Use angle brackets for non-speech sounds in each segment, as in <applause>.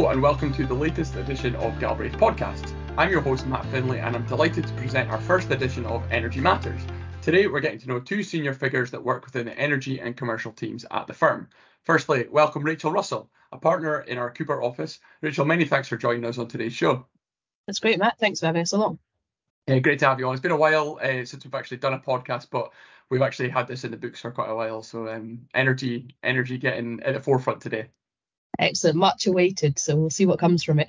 Hello and welcome to the latest edition of Galbraith Podcast. I'm your host Matt Finlay and I'm delighted to present our first edition of Energy Matters. Today we're getting to know two senior figures that work within the energy and commercial teams at the firm. Firstly, welcome Rachel Russell, a partner in our Cupar office. Rachel, many thanks for joining us on today's show. That's great, Matt. Thanks for having us along. Yeah, great to have you on. It's been a while uh, since we've actually done a podcast, but we've actually had this in the books for quite a while. So um, energy, energy getting at the forefront today. Excellent, much awaited. So we'll see what comes from it.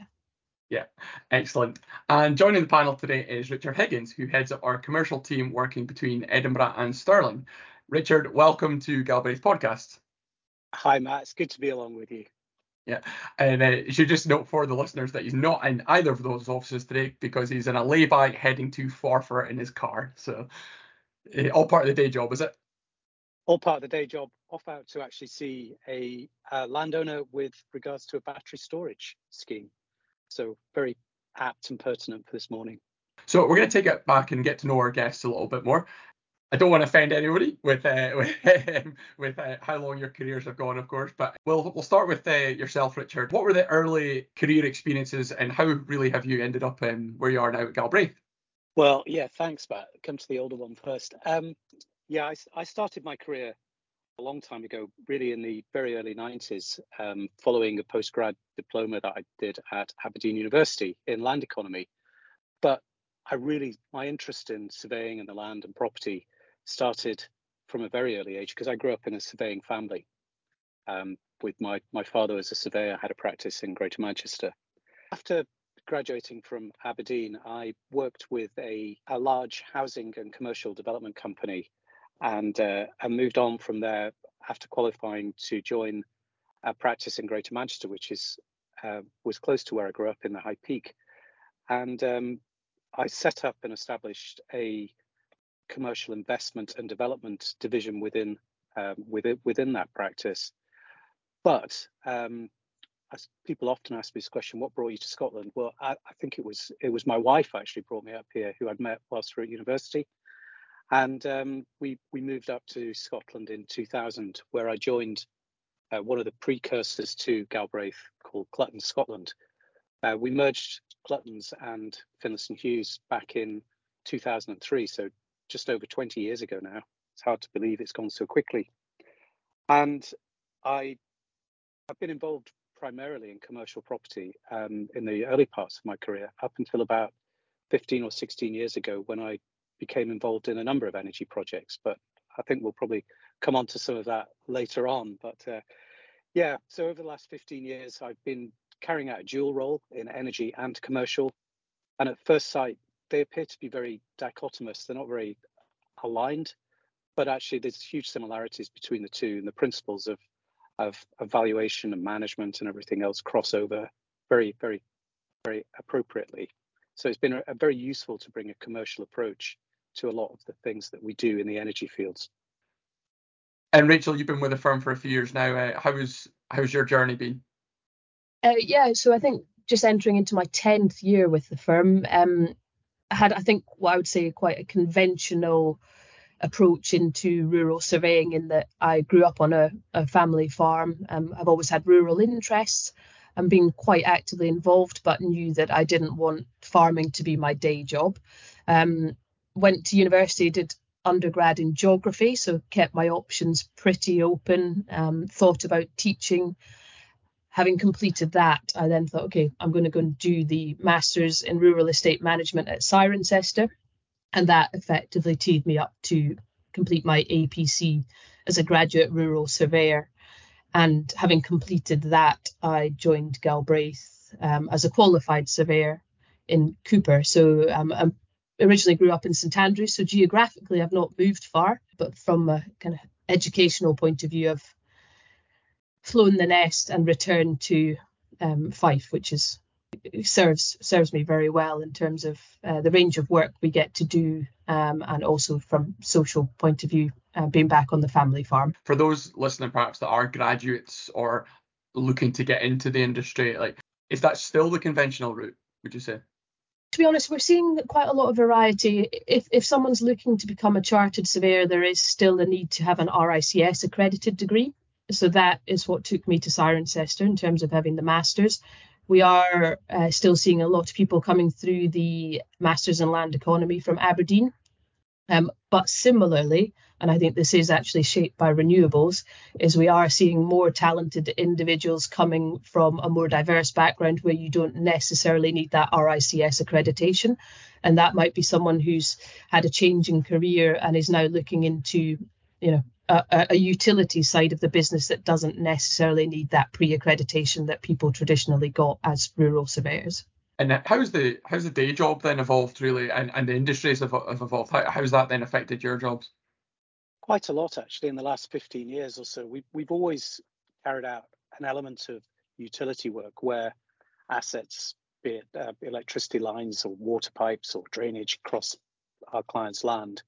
Yeah, excellent. And joining the panel today is Richard Higgins, who heads up our commercial team working between Edinburgh and Stirling. Richard, welcome to Galbraith Podcast. Hi, Matt. It's good to be along with you. Yeah, and uh, you should just note for the listeners that he's not in either of those offices today because he's in a lay-by heading to Forfar in his car. So, uh, all part of the day job, is it? All part of the day job off out to actually see a, a landowner with regards to a battery storage scheme. So very apt and pertinent for this morning. So we're going to take it back and get to know our guests a little bit more. I don't want to offend anybody with uh, <laughs> with, with uh, how long your careers have gone, of course, but we'll we'll start with uh, yourself, Richard. What were the early career experiences, and how really have you ended up in where you are now at Galbraith? Well, yeah, thanks, Matt. Come to the older one first. Um, yeah, I, I, started my career a long time ago, really in the very early 90s, um, following a postgrad diploma that I did at Aberdeen University in land economy. But I really, my interest in surveying and the land and property started from a very early age because I grew up in a surveying family. Um, with my, my father as a surveyor, had a practice in Greater Manchester. After graduating from Aberdeen, I worked with a, a large housing and commercial development company and uh, and moved on from there after qualifying to join a practice in Greater Manchester, which is uh, was close to where I grew up in the High Peak, and um, I set up and established a commercial investment and development division within um, within within that practice. But um, as people often ask me this question, what brought you to Scotland? Well, I, I, think it was it was my wife actually brought me up here, who I'd met whilst we were at university. And um, we, we moved up to Scotland in 2000, where I joined uh, one of the precursors to Galbraith called Clutton Scotland. Uh, we merged Cluttons and Finlayson Hughes back in 2003, so just over 20 years ago now. It's hard to believe it's gone so quickly. And I, I've been involved primarily in commercial property um, in the early parts of my career, up until about 15 or 16 years ago when I became involved in a number of energy projects, but I think we'll probably come on to some of that later on. But uh, yeah, so over the last 15 years, I've been carrying out a dual role in energy and commercial. And at first sight, they appear to be very dichotomous. They're not very aligned, but actually there's huge similarities between the two and the principles of, of evaluation and management and everything else cross over very, very, very appropriately. So it's been a, a very useful to bring a commercial approach to a lot of the things that we do in the energy fields. And Rachel, you've been with the firm for a few years now. Uh, how's how's your journey been? Uh, yeah, so I think just entering into my tenth year with the firm, um, I had I think what I would say quite a conventional approach into rural surveying in that I grew up on a, a family farm. Um, I've always had rural interests and been quite actively involved, but knew that I didn't want farming to be my day job. Um, went to university, did undergrad in geography, so kept my options pretty open. Um, thought about teaching. Having completed that, I then thought, okay, I'm going to go and do the masters in rural estate management at Cirencester, and that effectively teed me up to complete my APC as a graduate rural surveyor. And having completed that, I joined Galbraith um, as a qualified surveyor in Cupar. So um, I'm originally grew up in St Andrews, so geographically I've not moved far, but from a kind of educational point of view, I've flown the nest and returned to um, Fife, which is serves serves me very well in terms of uh, the range of work we get to do, um, and also from social point of view, uh, being back on the family farm. For those listening, perhaps that are graduates or looking to get into the industry, like is that still the conventional route? Would you say? To be honest, we're seeing quite a lot of variety. If if someone's looking to become a chartered surveyor, there is still a need to have an RICS accredited degree. So that is what took me to Cirencester in terms of having the masters. we are uh, still seeing a lot of people coming through the Masters in Land Economy from Aberdeen. Um, but similarly, and I think this is actually shaped by renewables, is we are seeing more talented individuals coming from a more diverse background where you don't necessarily need that RICS accreditation. And that might be someone who's had a change in career and is now looking into, you know, a, a utility side of the business that doesn't necessarily need that pre-accreditation that people traditionally got as rural surveyors. And how's the how's the day job then evolved really, and, and the industries have, have evolved? How, how's that then affected your jobs? quite a lot actually in the last 15 years or so. We've, we've always carried out an element of utility work where assets, be it uh, electricity lines or water pipes or drainage across our client's land,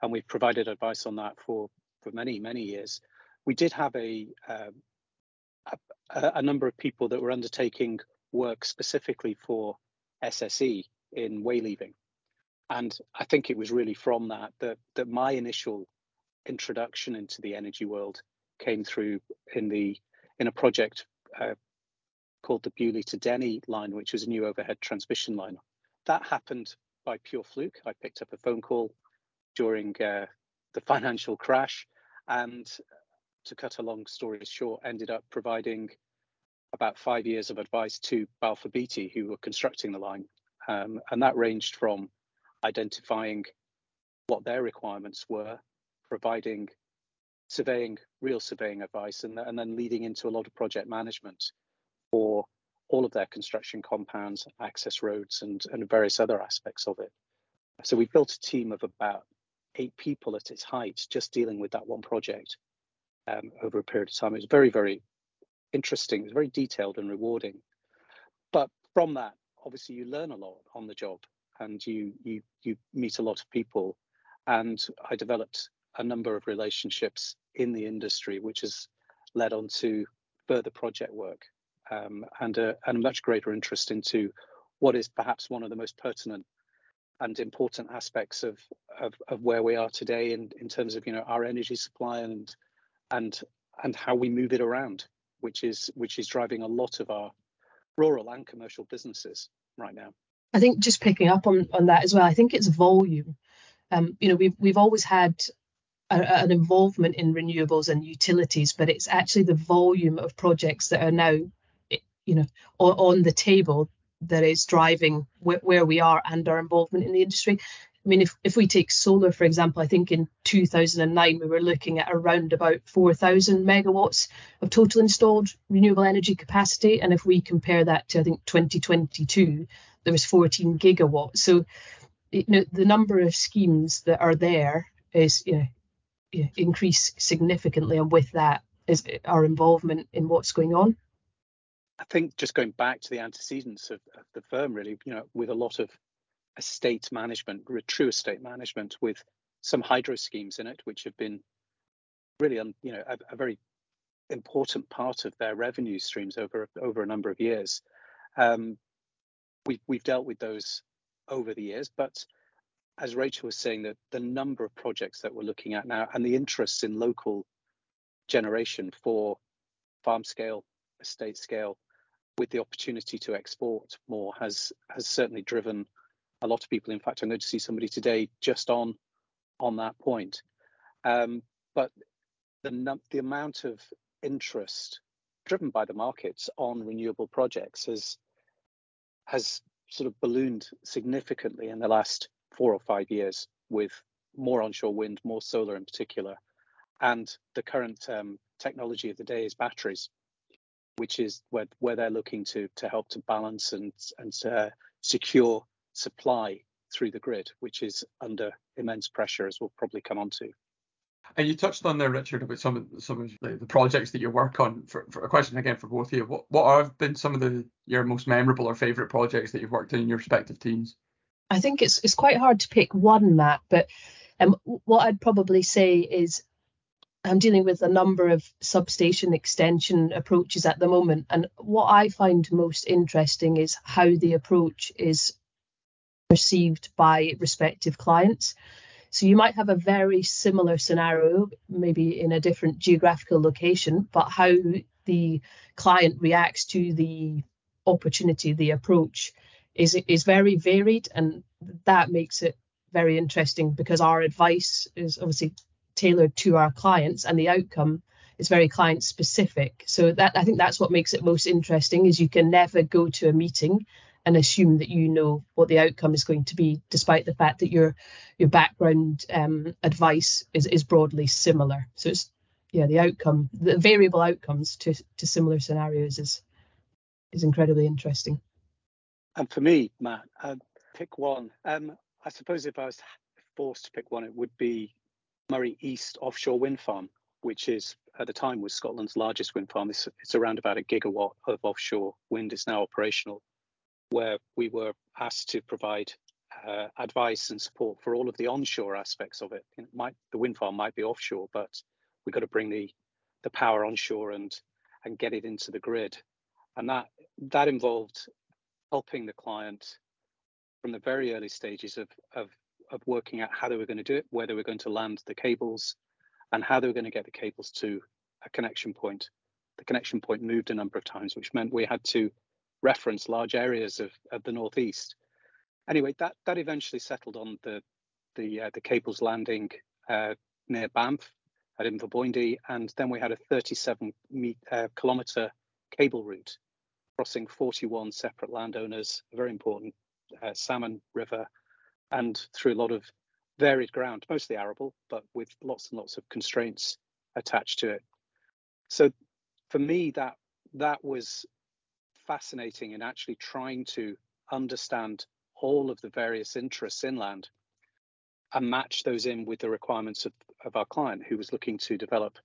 and we've provided advice on that for, for many, many years. We did have a, uh, a, a number of people that were undertaking work specifically for SSE in wayleaving. And I think it was really from that that, that my initial introduction into the energy world came through in the in a project uh, called the Beauly to Denny line, which was a new overhead transmission line. That happened by pure fluke. I picked up a phone call during uh, the financial crash, and to cut a long story short, ended up providing about five years of advice to Balfour Beatty, who were constructing the line, um, and that ranged from identifying what their requirements were providing surveying, real surveying advice, and, and then leading into a lot of project management for all of their construction compounds, access roads, and, and various other aspects of it. So we built a team of about eight people at its height, just dealing with that one project um, over a period of time. It was very, very interesting. It was very detailed and rewarding. But from that, obviously, you learn a lot on the job, and you you you meet a lot of people. And I developed a number of relationships in the industry, which has led on to further project work um, and, a, and a much greater interest into what is perhaps one of the most pertinent and important aspects of, of, of where we are today in, in terms of you know our energy supply and and and how we move it around, which is which is driving a lot of our rural and commercial businesses right now. I think just picking up on, on that as well, I think it's volume. Um, you know, we've we've always had a, an involvement in renewables and utilities, but it's actually the volume of projects that are now, you know, on, on the table that is driving wh- where we are and our involvement in the industry. I mean, if, if we take solar, for example, I think in 2009 we were looking at around about 4,000 megawatts of total installed renewable energy capacity. And if we compare that to, I think, 2022, there was 14 gigawatts. So, you know, the number of schemes that are there is, you know, increase significantly, and with that is our involvement in what's going on. I think just going back to the antecedents of, of the firm, really, you know, with a lot of estate management, true estate management, with some hydro schemes in it, which have been really, um, you know, a, a, very important part of their revenue streams over over a number of years. Um, we've we've dealt with those over the years, but as Rachel was saying, that the number of projects that we're looking at now and the interest in local generation for farm scale, estate scale, with the opportunity to export more has has certainly driven a lot of people. In fact, I'm going to see somebody today just on on that point. Um, but the the amount of interest driven by the markets on renewable projects has has sort of ballooned significantly in the last four or five years with more onshore wind, more solar in particular. And the current um, technology of the day is batteries, which is where, where they're looking to to help to balance and and uh, secure supply through the grid, which is under immense pressure, as we'll probably come on to. And you touched on there, Richard, about some of some of the, the projects that you work on. For, for, a question again for both of you, what what have been some of the your most memorable or favourite projects that you've worked in in your respective teams? I think it's it's quite hard to pick one, Matt. But um, what I'd probably say is I'm dealing with a number of substation extension approaches at the moment, and what I find most interesting is how the approach is perceived by respective clients. So you might have a very similar scenario, maybe in a different geographical location, but how the client reacts to the opportunity, the approach is is very varied, and that makes it very interesting because our advice is obviously tailored to our clients, and the outcome is very client specific. So that I think that's what makes it most interesting is you can never go to a meeting and assume that you know what the outcome is going to be, despite the fact that your your background um, advice is, is broadly similar. So it's yeah, the outcome, the variable outcomes to to similar scenarios is is incredibly interesting. And for me, Matt, I'd pick one. Um, I suppose if I was forced to pick one, it would be Moray East offshore wind farm, which is at the time was Scotland's largest wind farm. It's, it's around about a gigawatt of offshore wind is now operational where we were asked to provide uh, advice and support for all of the onshore aspects of it. it might, the wind farm might be offshore, but we've got to bring the the power onshore and and get it into the grid, and that that involved helping the client from the very early stages of of of working out how they were going to do it, where they were going to land the cables, and how they were going to get the cables to a connection point. The connection point moved a number of times, which meant we had to reference large areas of, of the northeast. Anyway, that that eventually settled on the the uh, the cables landing uh, near Banff at Inverboyndie, and then we had a 37 meet, uh, kilometre cable route crossing 41 separate landowners, a very important uh, salmon river, and through a lot of varied ground, mostly arable, but with lots and lots of constraints attached to it. So for me, that that was fascinating in actually trying to understand all of the various interests inland and match those in with the requirements of, of our client who was looking to develop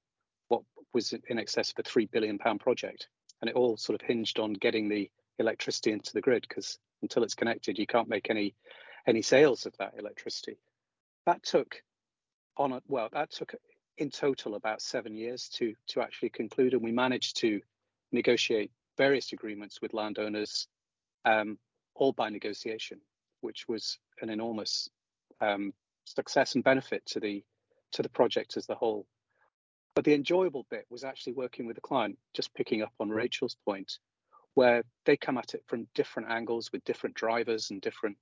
what was in excess of a three billion pound project. And it all sort of hinged on getting the electricity into the grid because until it's connected, you can't make any any sales of that electricity. That took on a well, that took in total about seven years to to actually conclude, and we managed to negotiate various agreements with landowners, um, all by negotiation, which was an enormous um, success and benefit to the to the project as the whole. But the enjoyable bit was actually working with the client, just picking up on Rachel's point, where they come at it from different angles with different drivers and different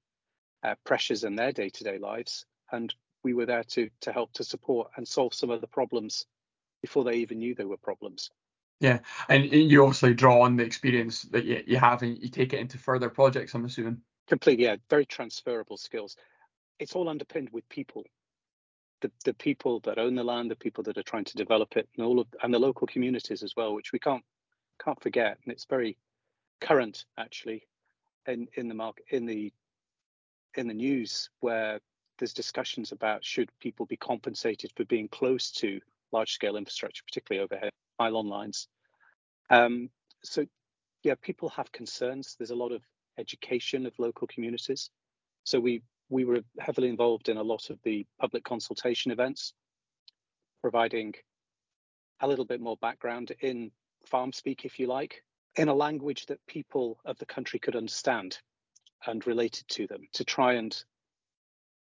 uh, pressures in their day-to-day lives, and we were there to to help to support and solve some of the problems before they even knew they were problems. Yeah, and you obviously draw on the experience that you, you have and you take it into further projects, I'm assuming. Completely, yeah, very transferable skills. It's all underpinned with people. The, the people that own the land, the people that are trying to develop it, and all of and the local communities as well, which we can't can't forget. And it's very current actually in, in the market in the in the news where there's discussions about should people be compensated for being close to large scale infrastructure, particularly overhead pylon lines. Um, so yeah, people have concerns. There's a lot of education of local communities. So we we were heavily involved in a lot of the public consultation events, providing a little bit more background in farm speak, if you like, in a language that people of the country could understand and related to them to try and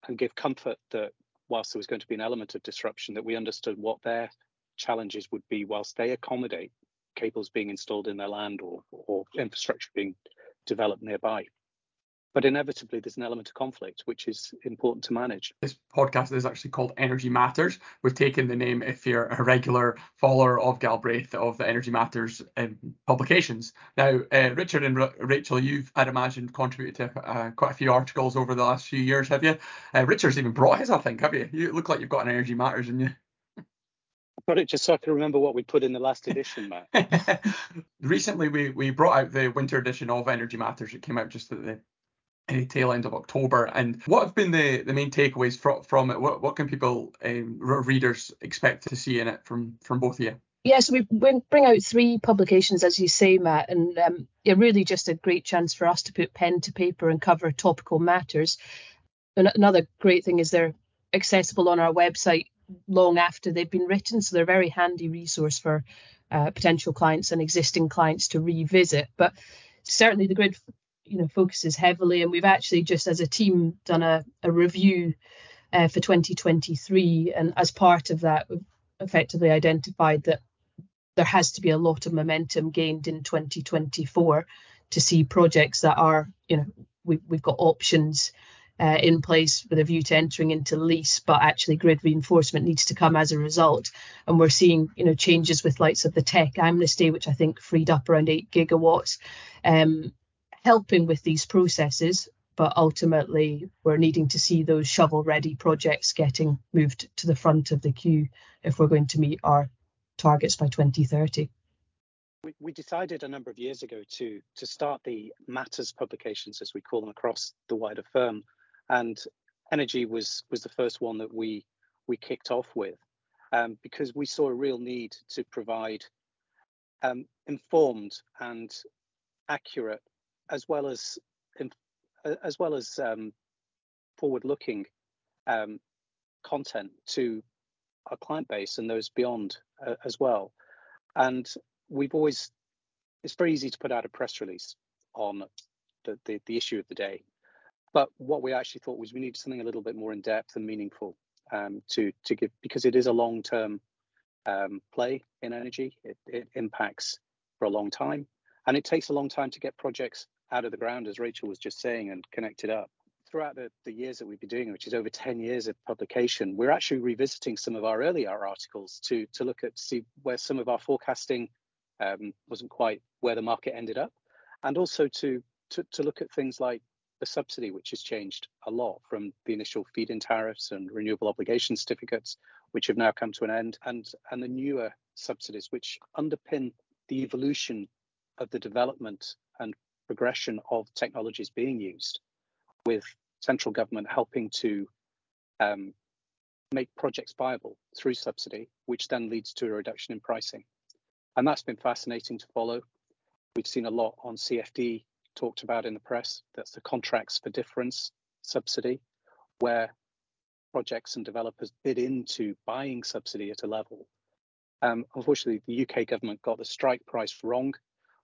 and give comfort that whilst there was going to be an element of disruption that we understood what their challenges would be whilst they accommodate cables being installed in their land or, or infrastructure being developed nearby. But inevitably, there's an element of conflict, which is important to manage. This podcast is actually called Energy Matters. We've taken the name, if you're a regular follower of Galbraith, of the Energy Matters um, publications. Now, uh, Richard and R- Rachel, you've, I'd imagine, contributed to uh, quite a few articles over the last few years, have you? Uh, Richard's even brought his, I think, have you? You look like you've got an Energy Matters in you got it just so I can remember what we put in the last edition, Matt. <laughs> Recently, we, we brought out the winter edition of Energy Matters. It came out just at the tail end of October. And what have been the, the main takeaways from, from it? What, what can people, um, readers, expect to see in it from, from both of you? Yes, yeah, so we bring out three publications, as you say, Matt, and um, yeah, really just a great chance for us to put pen to paper and cover topical matters. And another great thing is they're accessible on our website long after they've been written. So they're a very handy resource for uh, potential clients and existing clients to revisit. But certainly the grid, you know, focuses heavily, and we've actually just as a team done a, a review uh, for 2023, and as part of that, we've effectively identified that there has to be a lot of momentum gained in 2024 to see projects that are, you know, we, we've got options uh, in place with a view to entering into lease, but actually grid reinforcement needs to come as a result. And we're seeing, you know, changes with lights of the TEC amnesty, which I think freed up around eight gigawatts, um, helping with these processes. But ultimately, we're needing to see those shovel-ready projects getting moved to the front of the queue if we're going to meet our targets by 2030. We, we decided a number of years ago to to start the matters publications, as we call them, across the wider firm, and energy was was the first one that we we kicked off with um, because we saw a real need to provide um, informed and accurate as well as as well as um, forward-looking um, content to our client base and those beyond uh, as well. And we've always it's very easy to put out a press release on the, the, the issue of the day but what we actually thought was we needed something a little bit more in depth and meaningful um, to to give because it is a long term um, play in energy. It, it, impacts for a long time, and it takes a long time to get projects out of the ground, as Rachel was just saying, and connected up. Throughout the, the years that we've been doing, which is over 10 years of publication, we're actually revisiting some of our earlier articles to to look at see where some of our forecasting um, wasn't quite where the market ended up, and also to to, to look at things like the subsidy, which has changed a lot from the initial feed-in tariffs and renewable obligation certificates, which have now come to an end, and, and the newer subsidies, which underpin the evolution of the development and progression of technologies being used, with central government helping to um, make projects viable through subsidy, which then leads to a reduction in pricing. And that's been fascinating to follow. We've seen a lot on CFD talked about in the press. That's the contracts for difference subsidy, where projects and developers bid into buying subsidy at a level. Um, unfortunately, the UK government got the strike price wrong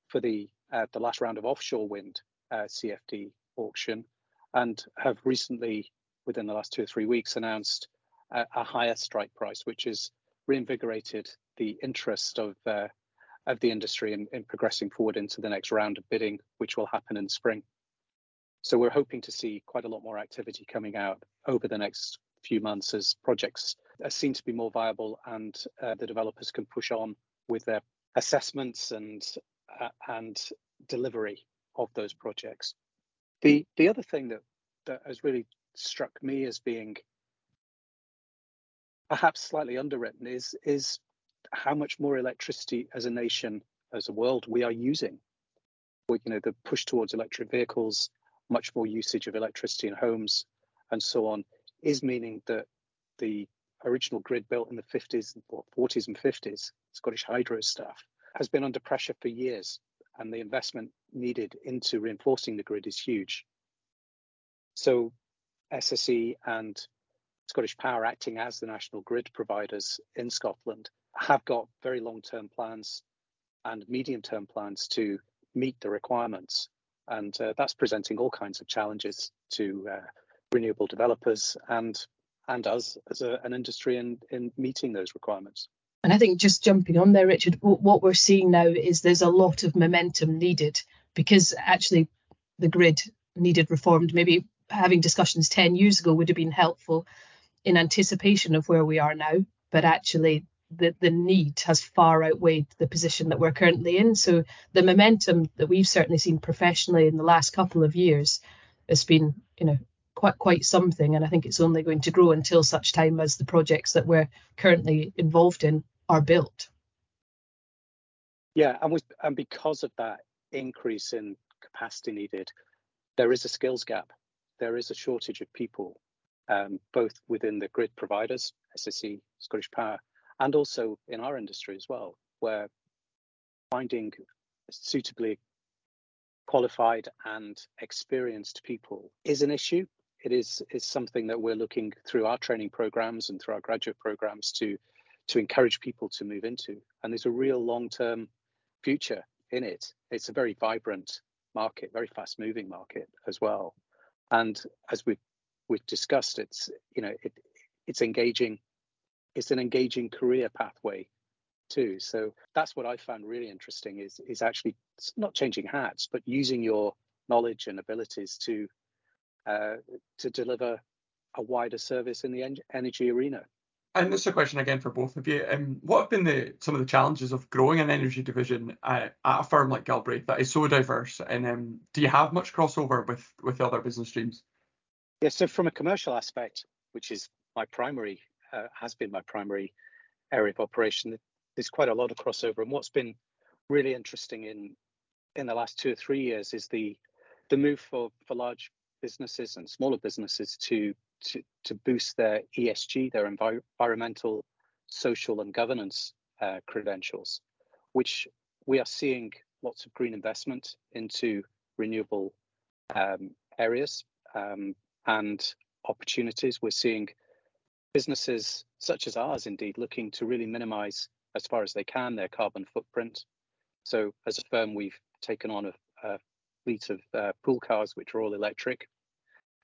for the uh, the last round of offshore wind uh, CFD auction, and have recently, within the last two or three weeks, announced a, a higher strike price, which has reinvigorated the interest of uh, of the industry in, in progressing forward into the next round of bidding, which will happen in spring. So we're hoping to see quite a lot more activity coming out over the next few months as projects are seen to be more viable and uh, the developers can push on with their assessments and uh, and delivery of those projects. The the other thing that that has really struck me as being perhaps slightly underwritten is is how much more electricity as a nation, as a world, we are using. We, you know, the push towards electric vehicles, much more usage of electricity in homes, and so on, is meaning that the original grid built in the 50s, 40s, and 50s, Scottish Hydro stuff, has been under pressure for years, and the investment needed into reinforcing the grid is huge. So, SSE and Scottish Power acting as the national grid providers in Scotland have got very long-term plans and medium-term plans to meet the requirements. And uh, that's presenting all kinds of challenges to uh, renewable developers and and us as a, an industry in, in meeting those requirements. And I think just jumping on there, Richard, what we're seeing now is there's a lot of momentum needed because actually the grid needed reformed. Maybe having discussions 10 years ago would have been helpful in anticipation of where we are now, but actually the, the need has far outweighed the position that we're currently in. So the momentum that we've certainly seen professionally in the last couple of years has been, you know, quite quite something. And I think it's only going to grow until such time as the projects that we're currently involved in are built. Yeah, and we, and because of that increase in capacity needed, there is a skills gap. There is a shortage of people, um, both within the grid providers, SSE, Scottish Power, and also in our industry as well, where finding suitably qualified and experienced people is an issue. It is is something that we're looking through our training programs and through our graduate programs to to encourage people to move into. And there's a real long-term future in it. It's a very vibrant market, very fast-moving market as well. And as we've we've discussed, it's you know it, it's engaging it's an engaging career pathway too. So that's what I found really interesting is is actually not changing hats, but using your knowledge and abilities to uh, to deliver a wider service in the en- energy arena. And this is a question again for both of you. Um, what have been the some of the challenges of growing an energy division at, at a firm like Galbraith that is so diverse? And um, do you have much crossover with with other business streams? Yeah. So from a commercial aspect, which is my primary uh, has been my primary area of operation, there's quite a lot of crossover. And what's been really interesting in in the last two or three years is the the move for for large businesses and smaller businesses to to, to boost their ESG, their envir- environmental, social, and governance uh, credentials, which we are seeing lots of green investment into renewable um, areas um, and opportunities. We're seeing businesses such as ours, indeed, looking to really minimize as far as they can their carbon footprint. So, as a firm, we've taken on a, a fleet of uh, pool cars which are all electric,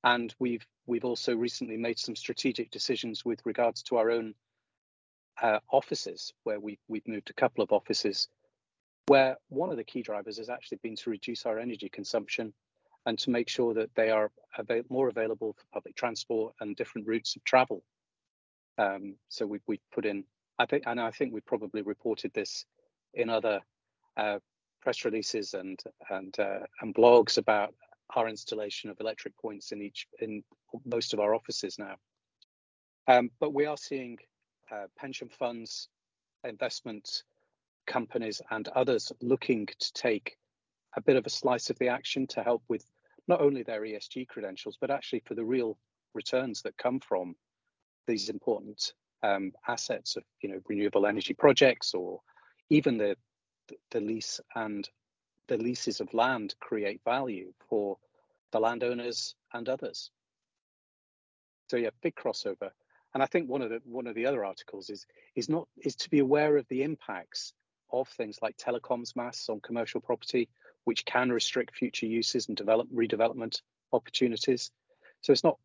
and we've we've also recently made some strategic decisions with regards to our own uh, offices, where we we've moved a couple of offices, where one of the key drivers has actually been to reduce our energy consumption and to make sure that they are more available for public transport and different routes of travel. Um, so we've we've put in, I think, and I think we probably reported this in other uh, press releases and and uh, and blogs about our installation of electric points in each in most of our offices now. Um, but we are seeing uh, pension funds, investment companies, and others looking to take a bit of a slice of the action to help with not only their ESG credentials, but actually for the real returns that come from these important um, assets of you know renewable energy projects or even the the lease and the leases of land create value for the landowners and others. So yeah, big crossover. And I think one of the one of the other articles is is not is to be aware of the impacts of things like telecoms masts on commercial property, which can restrict future uses and develop redevelopment opportunities. So it's not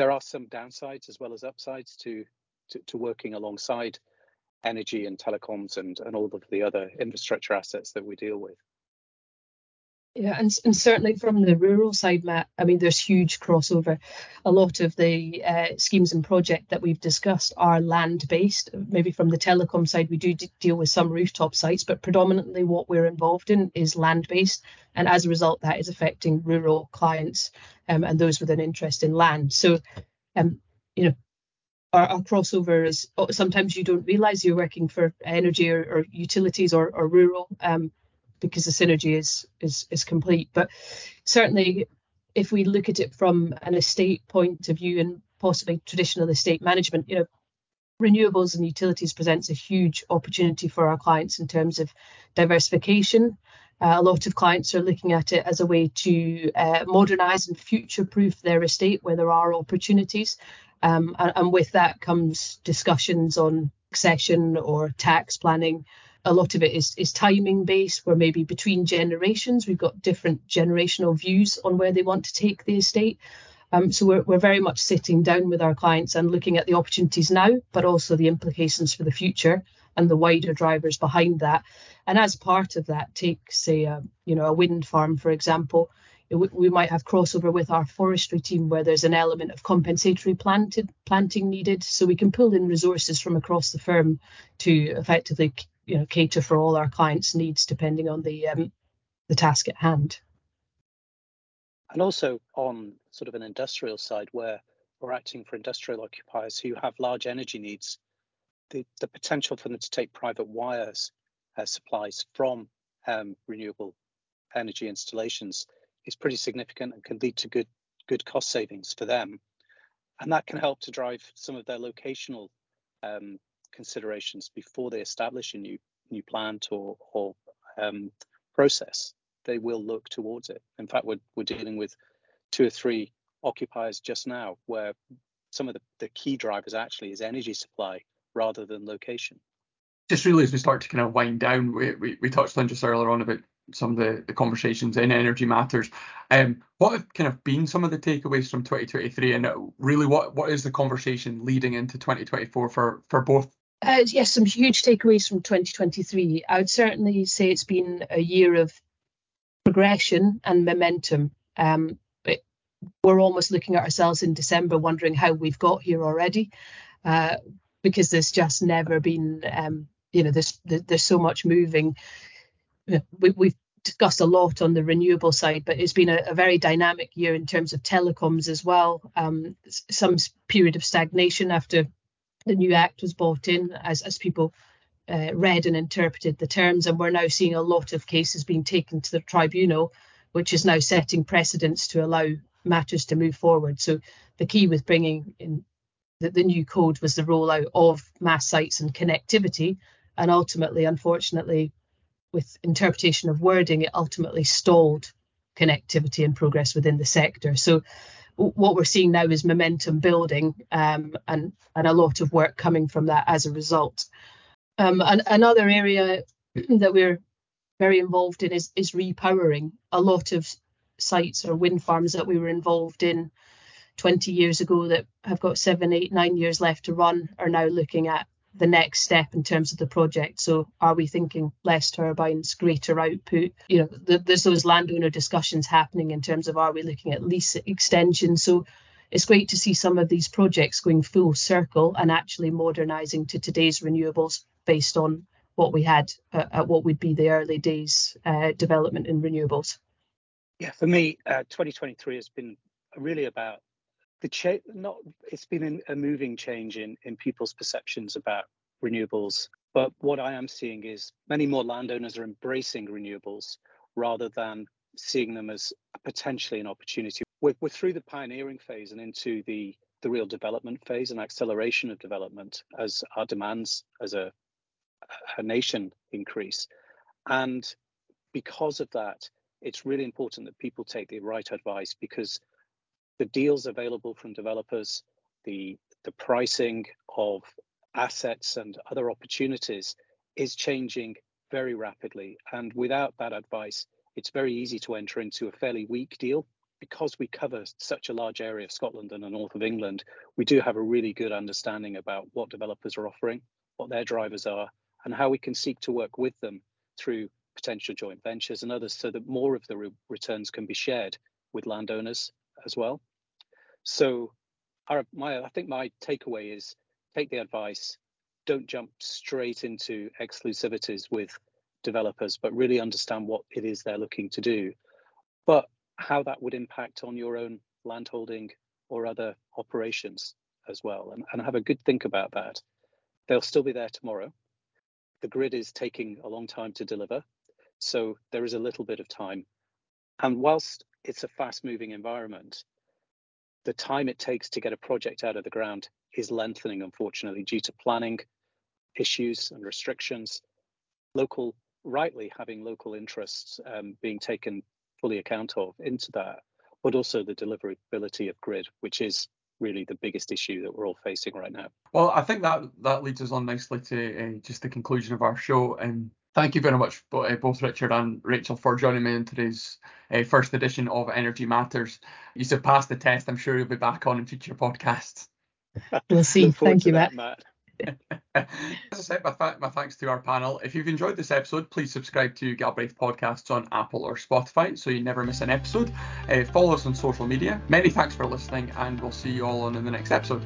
there are some downsides as well as upsides to to, to working alongside energy and telecoms and, and all of the other infrastructure assets that we deal with. Yeah, and, and certainly from the rural side, Matt, I mean, there's huge crossover. A lot of the uh, schemes and projects that we've discussed are land based. Maybe from the telecom side, we do d- deal with some rooftop sites, but predominantly what we're involved in is land based. And as a result, that is affecting rural clients um, and those with an interest in land. So, um, you know, our, our, crossover is oh, sometimes you don't realize you're working for energy or, or utilities or, or rural. Um, because the synergy is is is complete. But certainly, if we look at it from an estate point of view and possibly traditional estate management, you know, renewables and utilities presents a huge opportunity for our clients in terms of diversification. Uh, a lot of clients are looking at it as a way to uh, modernize and future proof their estate where there are opportunities. Um, and, and, with that comes discussions on succession or tax planning a lot of it is is timing based where maybe between generations we've got different generational views on where they want to take the estate. Um, so we're, we're very much sitting down with our clients and looking at the opportunities now but also the implications for the future and the wider drivers behind that. And as part of that take say a, you know a wind farm for example. We might have crossover with our forestry team where there's an element of compensatory planted planting needed. So we can pull in resources from across the firm to effectively you know cater for all our clients' needs depending on the um, the task at hand. And also on sort of an industrial side where we're acting for industrial occupiers who have large energy needs, the, the potential for them to take private wires uh, supplies from um, renewable energy installations is pretty significant and can lead to good good cost savings for them. And that can help to drive some of their locational um, considerations before they establish a new new plant or or um, process, they will look towards it. In fact, we're we're dealing with two or three occupiers just now where some of the, the key drivers actually is energy supply rather than location. Just really as we start to kind of wind down, we, we, we touched on just earlier on about some of the, the conversations in energy matters. Um, what have kind of been some of the takeaways from 2023, and really what what is the conversation leading into 2024 for for both Uh, yes, some huge takeaways from 2023. I would certainly say it's been a year of progression and momentum. Um, we're almost looking at ourselves in December, wondering how we've got here already, uh, because there's just never been, um, you know, there's there's so much moving. We, we've discussed a lot on the renewable side, but it's been a, a very dynamic year in terms of telecoms as well. Um, some period of stagnation after the new act was brought in as, as people uh, read and interpreted the terms, and we're now seeing a lot of cases being taken to the tribunal, which is now setting precedents to allow matters to move forward. So the key with bringing in the, the new code was the rollout of mast sites and connectivity, and ultimately, unfortunately, with interpretation of wording, it ultimately stalled connectivity and progress within the sector. So what we're seeing now is momentum building um, and and a lot of work coming from that as a result. Um, and another area <clears throat> that we're very involved in is is repowering. A lot of sites or wind farms that we were involved in 20 years ago that have got seven, eight, nine years left to run are now looking at the next step in terms of the project. So are we thinking less turbines, greater output? You know, th- there's those landowner discussions happening in terms of are we looking at lease extension? So it's great to see some of these projects going full circle and actually modernising to today's renewables based on what we had uh, at what would be the early days uh, development in renewables. Yeah, for me, uh, 2023 has been really about the cha- not it's been a moving change in in people's perceptions about renewables. But what i am seeing is many more landowners are embracing renewables rather than seeing them as potentially an opportunity. We're, we're through the pioneering phase and into the the real development phase and acceleration of development as our demands as a a nation increase. And because of that it's really important that people take the right advice because the deals available from developers, the the pricing of assets and other opportunities is changing very rapidly. And without that advice, it's very easy to enter into a fairly weak deal. Because we cover such a large area of Scotland and the north of England, we do have a really good understanding about what developers are offering, what their drivers are, and how we can seek to work with them through potential joint ventures and others so that more of the re- returns can be shared with landowners as well. So, our, my I think my takeaway is take the advice, don't jump straight into exclusivities with developers, but really understand what it is they're looking to do, but how that would impact on your own landholding or other operations as well, and, and have a good think about that. They'll still be there tomorrow. The grid is taking a long time to deliver, so there is a little bit of time. And whilst it's a fast moving environment, the time it takes to get a project out of the ground is lengthening, unfortunately, due to planning issues and restrictions, local, rightly having local interests um, being taken fully account of into that, but also the deliverability of grid, which is really the biggest issue that we're all facing right now. Well, I think that that leads us on nicely to uh, just the conclusion of our show. And Thank you very much, uh, both Richard and Rachel, for joining me in today's uh, first edition of Energy Matters. You have passed the test. I'm sure you'll be back on in future podcasts. We'll see. Thank you, Matt. Matt. As I said, my, th- my, thanks to our panel. If you've enjoyed this episode, please subscribe to Galbraith Podcasts on Apple or Spotify so you never miss an episode. Uh, follow us on social media. Many thanks for listening, and we'll see you all on in the next episode.